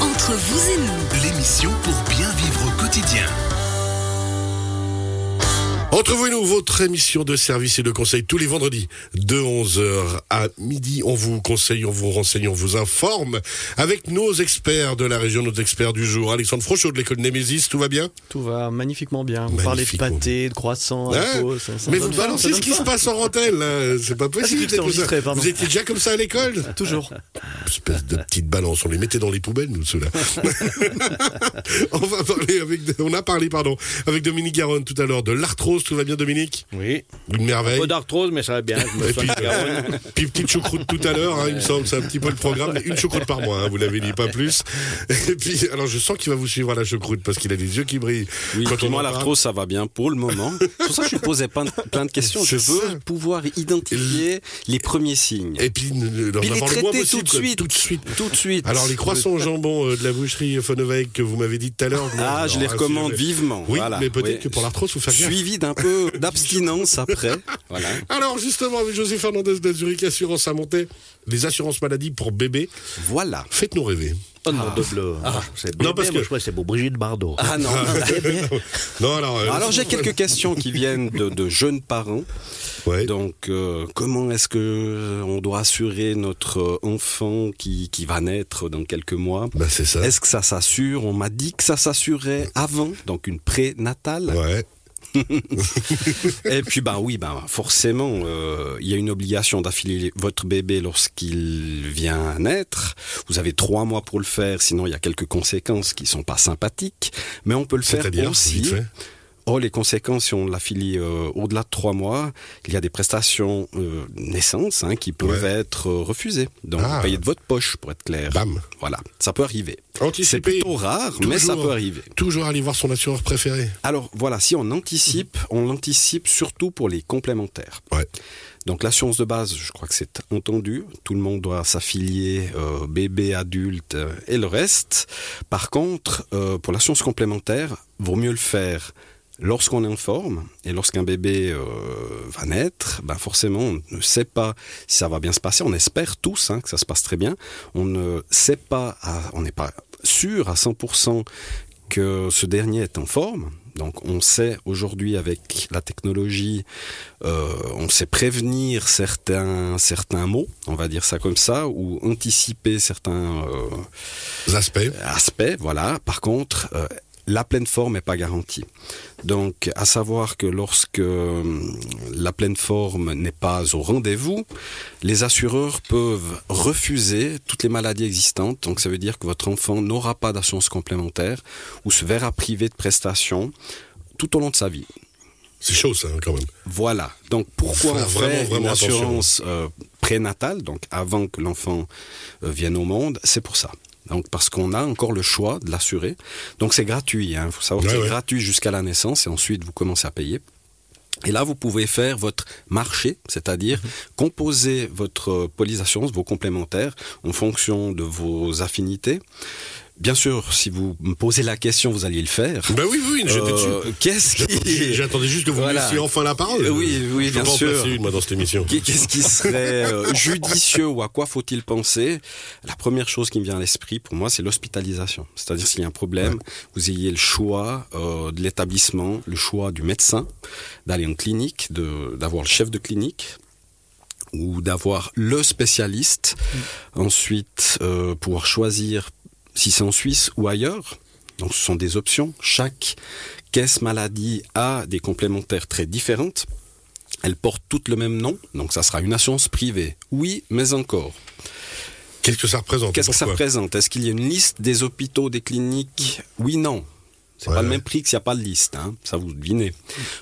Entre vous et nous, L'émission pour bien vivre au quotidien. Entre vous et nous, votre émission de service et de conseil tous les vendredis de 11h à midi. On vous conseille, on vous renseigne, on vous informe avec nos experts de la région, nos experts du jour. Alexandre Frochot de l'école Némésis, tout va bien? Tout va magnifiquement bien. Vous parlez de pâté, de croissant, alcool, ça- ça Mais vous balancez ce qui se passe en rentelle. C'est pas possible. enregistré. Vous étiez déjà comme ça à l'école? Toujours. Espèce de petite balance, on les mettait dans les poubelles, nous, ceux-là. on va parler avec, on a parlé, pardon, avec Dominique Garonne tout à l'heure de l'arthrose. Tout va bien, Dominique Oui. Une merveille. Peu d'arthrose, mais ça va bien. Je me Et sens puis, puis petite choucroute tout à l'heure, hein, il me semble, c'est un petit peu le programme, mais une choucroute par mois, hein, vous l'avez dit, pas plus. Et puis, alors je sens qu'il va vous suivre à la choucroute parce qu'il a des yeux qui brillent. Oui, Quand puis on moi, l'arthrose, ça va bien pour le moment. C'est pour ça que je posais plein de, plein de questions. Je veux ça. pouvoir identifier les premiers signes. Et puis, ne- d'en Puis les avoir le moins traiter possible, tout de suite. Tout de suite. Tout de suite. Alors, les croissants au jambon euh, de la boucherie Phonovec que vous m'avez dit tout à l'heure. Ah, non, je les recommande vivement. Oui, Voilà, mais peut-être oui. que pour l'arthrose, faut faire gaffe. Suivi d'un peu d'abstinence après. Voilà. Alors, justement, avec José Fernandez de Zurich Assurance à monter, les assurances maladie pour bébés, Voilà. faites-nous rêver. Oh non, de bleu. C'est Non, non, parce que- je crois que c'est pour Brigitte Bardot. Ah non. Non, alors. euh, Alors j'ai quelques questions qui viennent de, de jeunes parents. Ouais. Donc euh, comment est-ce que euh, on doit assurer notre enfant qui, qui va naître dans quelques mois? Bah, c'est ça. Est-ce que ça s'assure? On m'a dit que ça s'assurait avant, donc une prénatale. Ouais. Et puis ben oui, ben forcément, euh, il y a une obligation d'affiler votre bébé lorsqu'il vient à naître. Vous avez trois mois pour le faire, sinon il y a quelques conséquences qui sont pas sympathiques. Mais on peut le faire aussi. vite fait. Oh, les conséquences, si on l'affilie euh, au-delà de trois mois, il y a des prestations euh, naissance hein, qui peuvent Ouais. être euh, refusées. Donc, Ah. vous payez de votre poche, pour être clair. Bam. Voilà, ça peut arriver. C'est plutôt rare, mais ça peut arriver. Toujours aller voir son assureur préféré. Alors voilà, si on anticipe, on l'anticipe surtout pour les complémentaires. Ouais. Donc l'assurance de base, je crois que c'est entendu. Tout le monde doit s'affilier, euh, bébé, adulte euh, et le reste. Par contre, euh, pour l'assurance complémentaire, vaut mieux le faire lorsqu'on est en forme et lorsqu'un bébé euh, va naître. Ben forcément, on ne sait pas si ça va bien se passer. On espère tous hein, que ça se passe très bien. On ne sait pas, à- on n'est pas sûr à 100% que ce dernier est en forme. Donc on sait aujourd'hui avec la technologie, euh, on sait prévenir certains, certains mots, on va dire ça comme ça, ou anticiper certains euh, Aspects. aspects. Voilà. Par contre, euh, la pleine forme n'est pas garantie. Donc, à savoir que lorsque euh, la pleine forme n'est pas au rendez-vous, les assureurs peuvent refuser toutes les maladies existantes. Donc, ça veut dire que votre enfant n'aura pas d'assurance complémentaire ou se verra privé de prestations tout au long de sa vie. C'est chaud, ça, hein, quand même. Voilà. Donc pourquoi Faut on faire vraiment, fait vraiment une assurance euh, prénatale, donc avant que l'enfant euh, vienne au monde, c'est pour ça. Donc parce qu'on a encore le choix de l'assurer. Donc c'est gratuit. Il faut savoir Ouais, que c'est ouais. gratuit jusqu'à la naissance et ensuite vous commencez à payer. Et là, vous pouvez faire votre marché, c'est-à-dire Mhm. composer votre euh, police d'assurance, vos complémentaires, en fonction de vos affinités. Bien sûr, si vous me posez la question, vous alliez le faire. Ben oui, oui, j'étais Euh, dessus. Qu'est-ce qui... J'attendais juste que vous Voilà. me laissiez enfin la parole. Oui, oui, Je bien sûr. une, moi, dans cette émission. Qu'est- Qu'est-ce qui serait euh, judicieux ou à quoi faut-il penser? La première chose qui me vient à l'esprit pour moi, c'est l'hospitalisation. C'est-à-dire s'il y a un problème, vous ayez le choix euh, de l'établissement, le choix du médecin, d'aller en clinique, d'avoir le chef de clinique ou d'avoir le spécialiste. Ensuite, euh, pouvoir choisir si c'est en Suisse ou ailleurs. Donc ce sont des options. Chaque caisse maladie a des complémentaires très différentes. Elles portent toutes le même nom, donc ça sera une assurance privée. Oui, mais encore. Qu'est-ce que ça représente Qu'est-ce que ça représente? Est-ce qu'il y a une liste des hôpitaux, des cliniques? Oui, non. C'est Ouais, pas le même prix que s'il n'y a pas de liste, hein. ça vous devinez.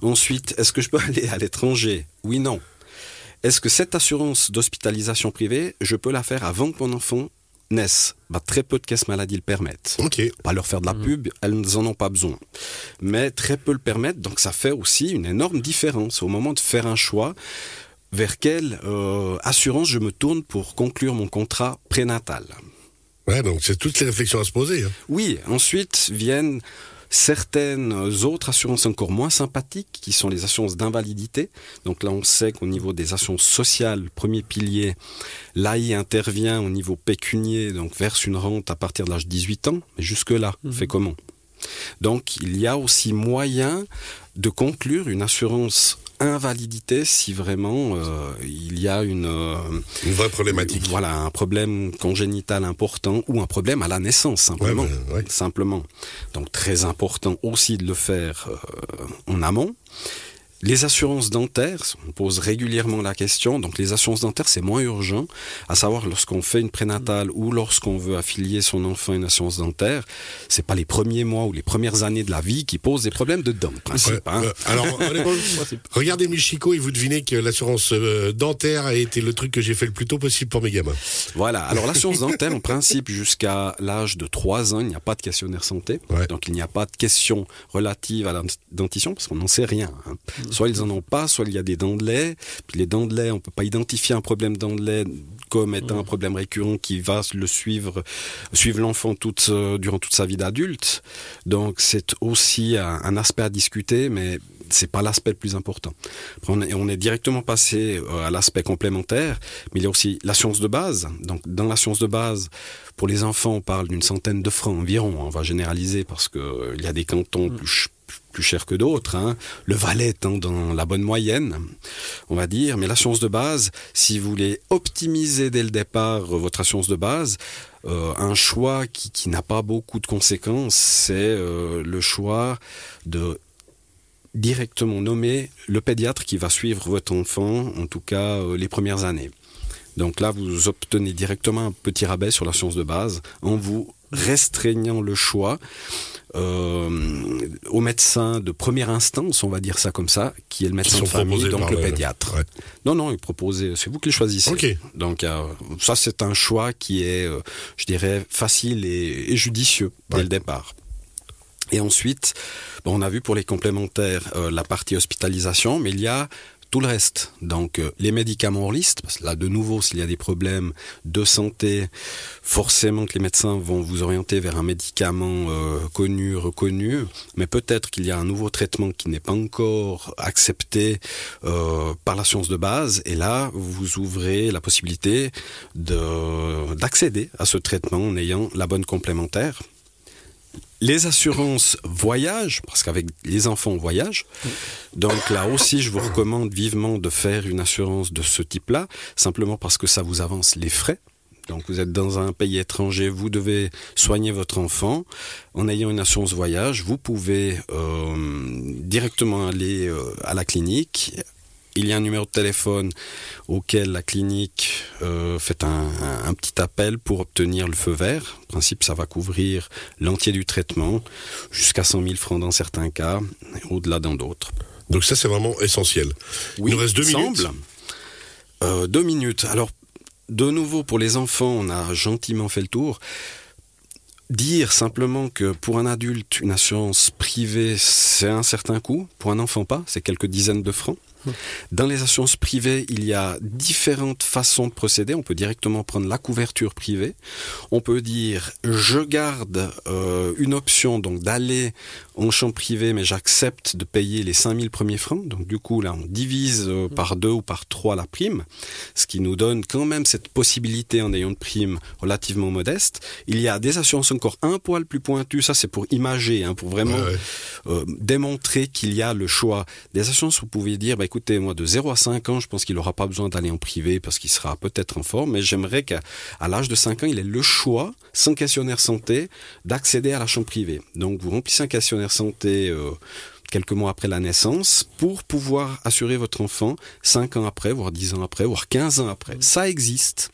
Ensuite, est-ce que je peux aller à l'étranger? Oui, non. Est-ce que cette assurance d'hospitalisation privée, je peux la faire avant que mon enfant? Naisse bah, Très peu de caisses maladie le permettent Ok. pas leur faire de la pub, elles n'en ont pas besoin. Mais très peu le permettent, donc ça fait aussi une énorme différence au moment de faire un choix vers quelle euh, assurance je me tourne pour conclure mon contrat prénatal. Ouais, donc c'est toutes les réflexions à se poser. hein. Oui, ensuite viennent certaines autres assurances encore moins sympathiques, qui sont les assurances d'invalidité. Donc là, on sait qu'au niveau des assurances sociales, premier pilier, l'AI intervient au niveau pécunier, donc verse une rente à partir de l'âge de 18 ans. Mais jusque-là, on fait comment? Donc il y a aussi moyen de conclure une assurance invalidité si vraiment euh, il y a une, euh, Une vraie problématique. voilà un problème congénital important ou un problème à la naissance simplement Ouais, ouais, ouais. simplement donc très important aussi de le faire euh, en amont les assurances dentaires, on pose régulièrement la question, donc les assurances dentaires c'est moins urgent, à savoir lorsqu'on fait une prénatale ou lorsqu'on veut affilier son enfant à une assurance dentaire, c'est pas les premiers mois ou les premières années de la vie qui posent des problèmes de dents, en principe. Hein. euh, alors, regardez Michiko et vous devinez que l'assurance euh, dentaire a été le truc que j'ai fait le plus tôt possible pour mes gamins. Voilà. Alors l'assurance dentaire, en principe, jusqu'à l'âge de 3 ans, il n'y a pas de questionnaire santé. Ouais. Donc il n'y a pas de questions relatives à la dentition parce qu'on n'en sait rien. hein. Soit ils en ont pas, soit il y a des dents de lait. Puis les dents de lait, on peut pas identifier un problème dents de lait comme étant un problème récurrent qui va le suivre, suivre l'enfant toute, euh, durant toute sa vie d'adulte. Donc c'est aussi un, un aspect à discuter, mais c'est pas l'aspect le plus important. Après, on, est, on est directement passé euh, à l'aspect complémentaire, mais il y a aussi la science de base. Donc, dans la science de base, pour les enfants, on parle d'une centaine de francs environ. On va généraliser parce que euh, y a des cantons plus, ch- plus chers que d'autres. hein. Le Valais étant dans la bonne moyenne, on va dire. Mais la science de base, si vous voulez optimiser dès le départ euh, votre assurance de base, euh, un choix qui, n'a pas beaucoup de conséquences, c'est euh, le choix de directement nommer le pédiatre qui va suivre votre enfant, en tout cas les premières années. Donc là, vous obtenez directement un petit rabais sur la science de base en vous restreignant le choix euh, au médecin de première instance, on va dire ça comme ça, qui est le médecin de famille, donc le pédiatre. Ouais. Non, non, il proposait, c'est vous qui le choisissez. Donc euh, ça, c'est un choix qui est, euh, je dirais, facile et, et judicieux dès Ouais. le départ. Et ensuite, on a vu pour les complémentaires euh, la partie hospitalisation, mais il y a tout le reste. Donc euh, les médicaments hors liste, parce que là de nouveau, s'il y a des problèmes de santé, forcément que les médecins vont vous orienter vers un médicament euh, connu, reconnu, mais peut-être qu'il y a un nouveau traitement qui n'est pas encore accepté euh, par la science de base, et là vous ouvrez la possibilité de d'accéder à ce traitement en ayant la bonne complémentaire. Les assurances voyage, parce qu'avec les enfants on voyage, donc là aussi je vous recommande vivement de faire une assurance de ce type-là, simplement parce que ça vous avance les frais. Donc vous êtes dans un pays étranger, vous devez soigner votre enfant. En ayant une assurance voyage, vous pouvez euh, directement aller euh, à la clinique. Il y a un numéro de téléphone auquel la clinique euh, fait un, un- un petit appel pour obtenir le feu vert. En principe, ça va couvrir l'entier du traitement, jusqu'à 100 000 francs dans certains cas, et au-delà dans d'autres. Donc ça, c'est vraiment essentiel. Il nous reste deux minutes. Euh, deux minutes. Alors, de nouveau, pour les enfants, on a gentiment fait le tour. Dire simplement que pour un adulte, une assurance privée, c'est un certain coût. Pour un enfant, pas. C'est quelques dizaines de francs. Dans les assurances privées, il y a différentes façons de procéder. On peut directement prendre la couverture privée. On peut dire je garde euh, une option donc d'aller en champ privé, mais j'accepte de payer les 5000 premiers francs. Donc du coup là, on divise euh, par deux ou par trois la prime, ce qui nous donne quand même cette possibilité en ayant une prime relativement modeste. Il y a des assurances encore un poil plus pointues. Ça c'est pour imager, hein, pour vraiment Ouais, ouais. euh, démontrer qu'il y a le choix. Des assurances, vous pouvez dire, bah, écoutez, moi, de 0 à 5 ans, je pense qu'il n'aura pas besoin d'aller en privé parce qu'il sera peut-être en forme, mais j'aimerais qu'à à l'âge de 5 ans, il ait le choix, sans questionnaire santé, d'accéder à la chambre privée. Donc, vous remplissez un questionnaire santé euh, quelques mois après la naissance pour pouvoir assurer votre enfant 5 ans après, voire 10 ans après, voire 15 ans après. Ça existe.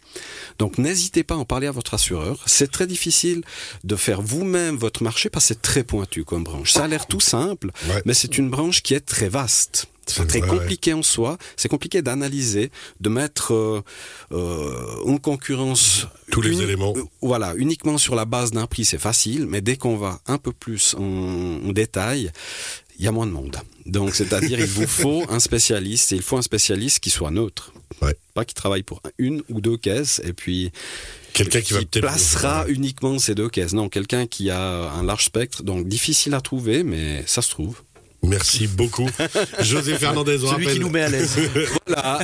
Donc n'hésitez pas à en parler à votre assureur. C'est très difficile de faire vous-même votre marché parce que c'est très pointu comme branche. Ça a l'air tout simple, Ouais. mais c'est une branche qui est très vaste. C'est très compliqué en soi. C'est compliqué d'analyser, de mettre euh, euh, en concurrence Tous les éléments. euh, voilà, uniquement sur la base d'un prix, c'est facile, mais dès qu'on va un peu plus en, en détail, il y a moins de monde. Donc, c'est-à-dire, il vous faut un spécialiste, et il faut un spécialiste qui soit neutre. Ouais. Pas qui travaille pour une ou deux caisses, et puis Quelqu'un qui va peut-être placera uniquement ces deux caisses. Non, quelqu'un qui a un large spectre, donc difficile à trouver, mais ça se trouve. Merci beaucoup. José Fernandez, on Celui qui rappelle. nous met à l'aise. Voilà,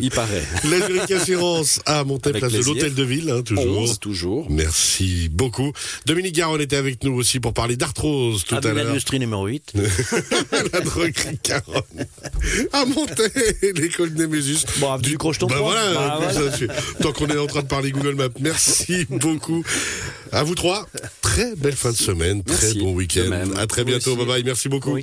il paraît. La Zurich Assurance à monter Avec place de l'Hôtel de Ville, hein, toujours. 11 toujours. Merci beaucoup. Dominique Garonne était avec nous aussi pour parler d'arthrose tout à l'heure. l'industrie numéro 8. la droguerie Garonne. À monter l'école Némésis. Bon, avenue du Crocheton Bah 3. voilà, Bah voilà. ça, tant qu'on est en train de parler Google Maps. Merci beaucoup. À vous trois. Très belle fin de semaine, très bon De week-end. À très bientôt. Bye bye. Merci beaucoup.